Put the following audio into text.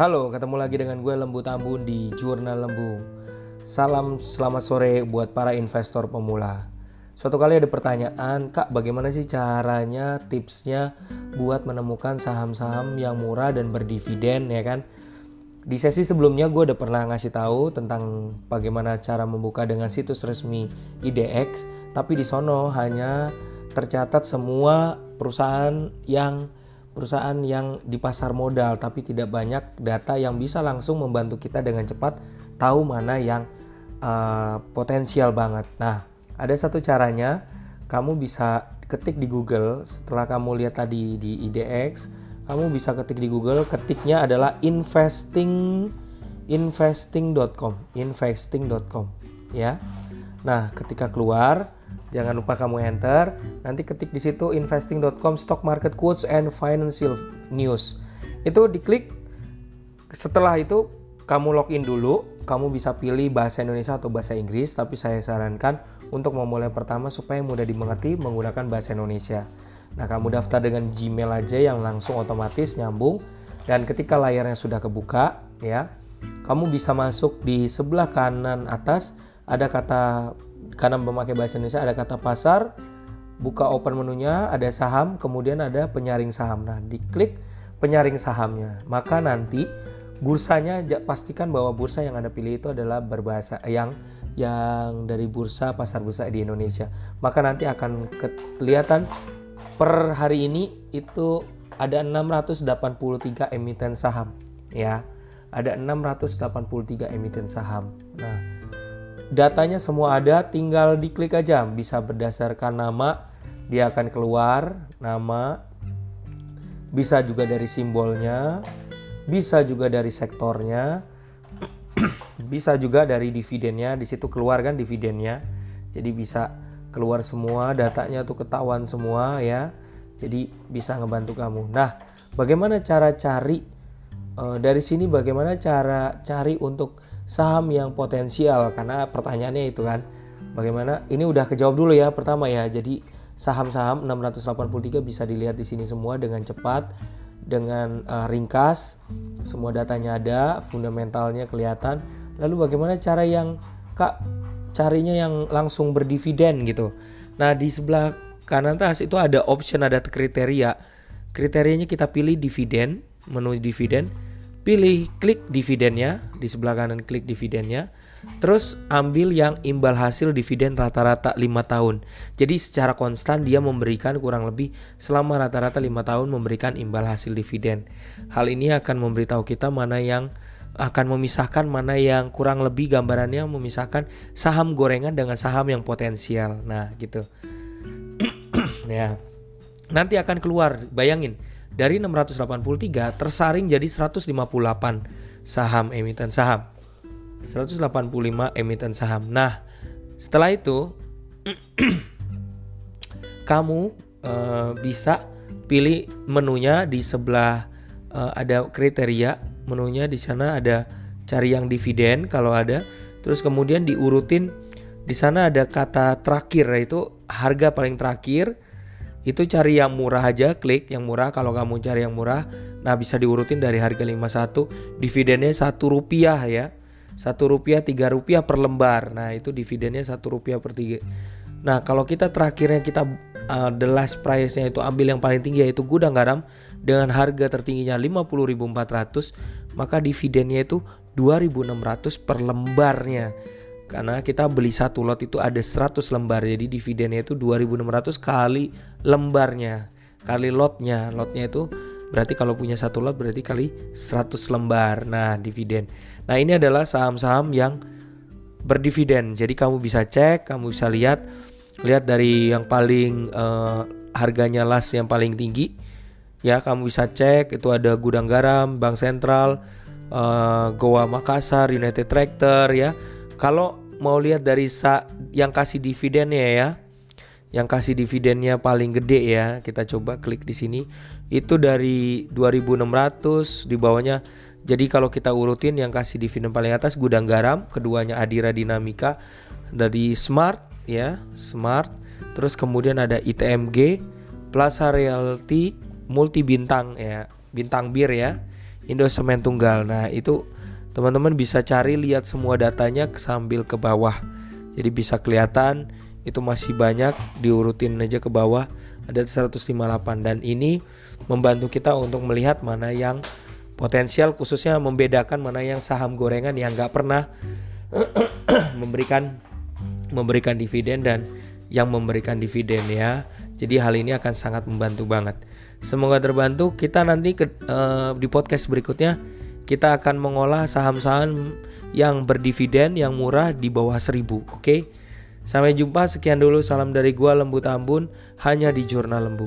Halo, ketemu lagi dengan gue Lembu Tambun di Jurnal Lembu. Salam selamat sore buat para investor pemula. Suatu kali ada pertanyaan, Kak, bagaimana sih caranya, tipsnya buat menemukan saham-saham yang murah dan berdividen, ya kan? Di sesi sebelumnya gue udah pernah ngasih tahu tentang bagaimana cara membuka dengan situs resmi IDX, tapi di sono hanya tercatat semua perusahaan yang perusahaan yang di pasar modal tapi tidak banyak data yang bisa langsung membantu kita dengan cepat tahu mana yang uh, potensial banget. Nah, ada satu caranya kamu bisa ketik di Google setelah kamu lihat tadi di IDX, kamu bisa ketik di Google, ketiknya adalah investing investing.com, investing.com ya. Nah, ketika keluar Jangan lupa kamu enter. Nanti ketik di situ investing.com stock market quotes and financial news. Itu diklik. Setelah itu kamu login dulu. Kamu bisa pilih bahasa Indonesia atau bahasa Inggris. Tapi saya sarankan untuk memulai pertama supaya mudah dimengerti menggunakan bahasa Indonesia. Nah, kamu daftar dengan Gmail aja yang langsung otomatis nyambung. Dan ketika layarnya sudah kebuka, ya, kamu bisa masuk di sebelah kanan atas ada kata karena memakai bahasa Indonesia ada kata pasar, buka open menunya, ada saham, kemudian ada penyaring saham. Nah, diklik penyaring sahamnya. Maka nanti bursanya pastikan bahwa bursa yang Anda pilih itu adalah berbahasa yang yang dari bursa pasar bursa di Indonesia. Maka nanti akan kelihatan per hari ini itu ada 683 emiten saham ya. Ada 683 emiten saham. Nah, datanya semua ada tinggal diklik aja. Bisa berdasarkan nama dia akan keluar nama. Bisa juga dari simbolnya bisa juga dari sektornya bisa juga dari dividennya. Di situ keluar kan dividennya. Jadi bisa keluar semua datanya tuh ketahuan semua ya. Jadi bisa ngebantu kamu. Nah bagaimana cara cari e, dari sini bagaimana cara cari untuk saham yang potensial karena pertanyaannya itu kan bagaimana ini udah kejawab dulu ya pertama ya jadi saham-saham 683 bisa dilihat di sini semua dengan cepat dengan uh, ringkas semua datanya ada fundamentalnya kelihatan lalu bagaimana cara yang kak carinya yang langsung berdividen gitu. Nah di sebelah kanan atas itu ada option ada kriteria kriterianya kita pilih dividen menu dividen pilih klik dividennya di sebelah kanan klik dividennya. Terus ambil yang imbal hasil dividen rata-rata 5 tahun. Jadi secara konstan dia memberikan kurang lebih selama rata-rata 5 tahun memberikan imbal hasil dividen. Hal ini akan memberitahu kita mana yang akan memisahkan mana yang kurang lebih gambarannya memisahkan saham gorengan dengan saham yang potensial. Nah gitu. Ya. Nanti akan keluar bayangin dari 683 tersaring jadi 158 saham emiten saham. 185 emiten saham. Nah, setelah itu kamu uh, bisa pilih menunya di sebelah uh, ada kriteria menunya di sana ada cari yang dividen kalau ada terus kemudian diurutin di sana ada kata terakhir yaitu harga paling terakhir itu cari yang murah aja klik yang murah. Kalau kamu cari yang murah nah bisa diurutin dari harga 51 dividennya satu rupiah ya. Satu rupiah tiga rupiah per lembar. Nah itu dividennya satu rupiah per tiga. Nah kalau kita terakhirnya kita uh, the last price nya itu ambil yang paling tinggi yaitu gudang garam dengan harga tertingginya 50.400 maka dividennya itu 2.600 per lembarnya karena kita beli satu lot itu ada 100 lembar jadi dividennya itu 2600 kali lembarnya kali lotnya. Lotnya itu berarti kalau punya satu lot berarti kali 100 lembar. Nah dividen. Nah ini adalah saham-saham yang berdividen jadi kamu bisa cek kamu bisa lihat. Lihat dari yang paling uh, harganya last yang paling tinggi. Ya kamu bisa cek. Itu ada gudang garam bank sentral uh, goa makassar united tractor ya. Kalau mau lihat dari sa yang kasih dividennya ya, yang kasih dividennya paling gede ya, kita coba klik di sini. Itu dari 2600 di bawahnya. Jadi kalau kita urutin yang kasih dividen paling atas Gudang Garam, keduanya Adira Dinamika dari Smart ya, Smart. Terus kemudian ada ITMG, Plaza Realty, Multi Bintang ya, Bintang Bir ya. Indo Semen Tunggal. Nah, itu teman-teman bisa cari lihat semua datanya sambil ke bawah. Jadi bisa kelihatan itu masih banyak diurutin aja ke bawah ada 158 dan ini membantu kita untuk melihat mana yang potensial khususnya membedakan mana yang saham gorengan yang nggak pernah memberikan memberikan dividen dan yang memberikan dividen ya. Jadi hal ini akan sangat membantu banget. Semoga terbantu. Kita nanti ke, uh, di podcast berikutnya kita akan mengolah saham-saham yang berdividen yang murah di bawah 1000, oke? Okay? Sampai jumpa, sekian dulu salam dari gua Lembu Tambun hanya di Jurnal Lembu.